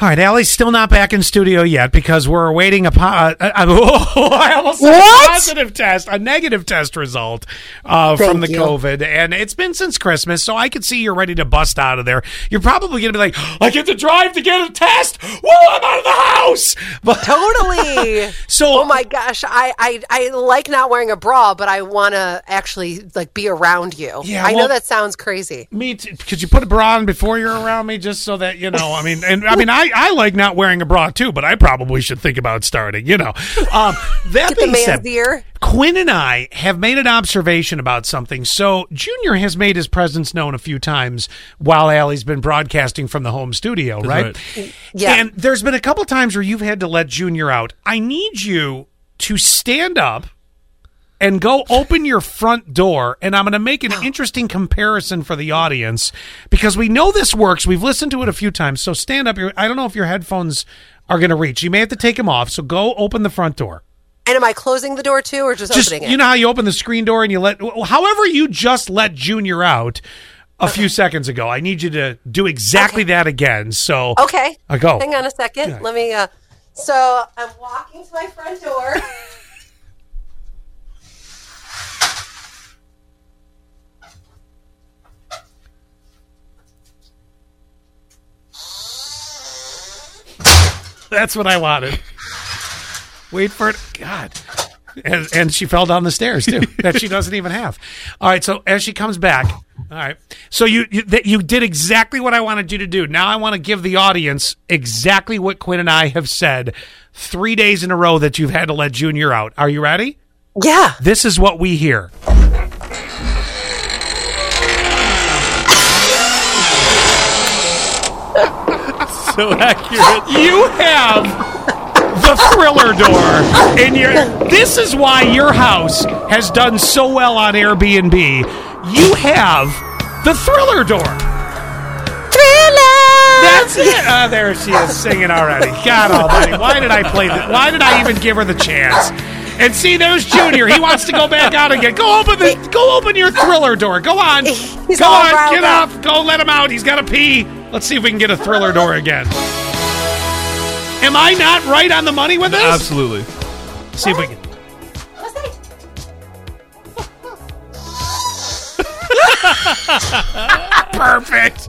All right, Allie's still not back in studio yet because we're awaiting a. Po- uh, uh, oh, I almost said What? a positive test, a negative test result uh, from Thank the you. COVID, and it's been since Christmas, so I could see you're ready to bust out of there. You're probably going to be like, "I get to drive to get a test. Whoa, I'm out of the house!" But Totally. so, oh my gosh, I, I I like not wearing a bra, but I want to actually like be around you. Yeah, I well- know that sounds crazy. Me, too. could you put a bra on before you're around me, just so that you know? I mean, and I mean, I, I like not wearing a bra too, but I probably should think about starting. You know, um, that Get the being said, ear. Quinn and I have made an observation about something. So Junior has made his presence known a few times while Allie's been broadcasting from the home studio, right? Yeah. And there's been a couple times where you've had to let Junior out. I need you to stand up and go open your front door and I'm going to make an interesting comparison for the audience because we know this works. We've listened to it a few times. So stand up. I don't know if your headphones are going to reach. You may have to take them off. So go open the front door. And am I closing the door too, or just, Just opening it? you know how you open the screen door and you let however you just let Junior out a few seconds ago. I need you to do exactly that again. So okay. I go. Hang on a second. Let me. uh So I'm walking to my front door. That's what I wanted. Wait for it. God. And, and she fell down the stairs too. that she doesn't even have. All right. So as she comes back, all right. So you you, that you did exactly what I wanted you to do. Now I want to give the audience exactly what Quinn and I have said three days in a row that you've had to let Junior out. Are you ready? Yeah. This is what we hear. So accurate. You have the thriller door in your this is why your house has done so well on Airbnb. You have the thriller door. Thriller. That's it. Uh, there she is singing already. God almighty. Why did I play that? Why did I even give her the chance? And see, there's Junior. He wants to go back out again. Go open the go open your thriller door. Go on. He's go on, get up. up. Go let him out. He's gotta pee. Let's see if we can get a thriller door again. Am I not right on the money with this? Absolutely. See if we can. Perfect.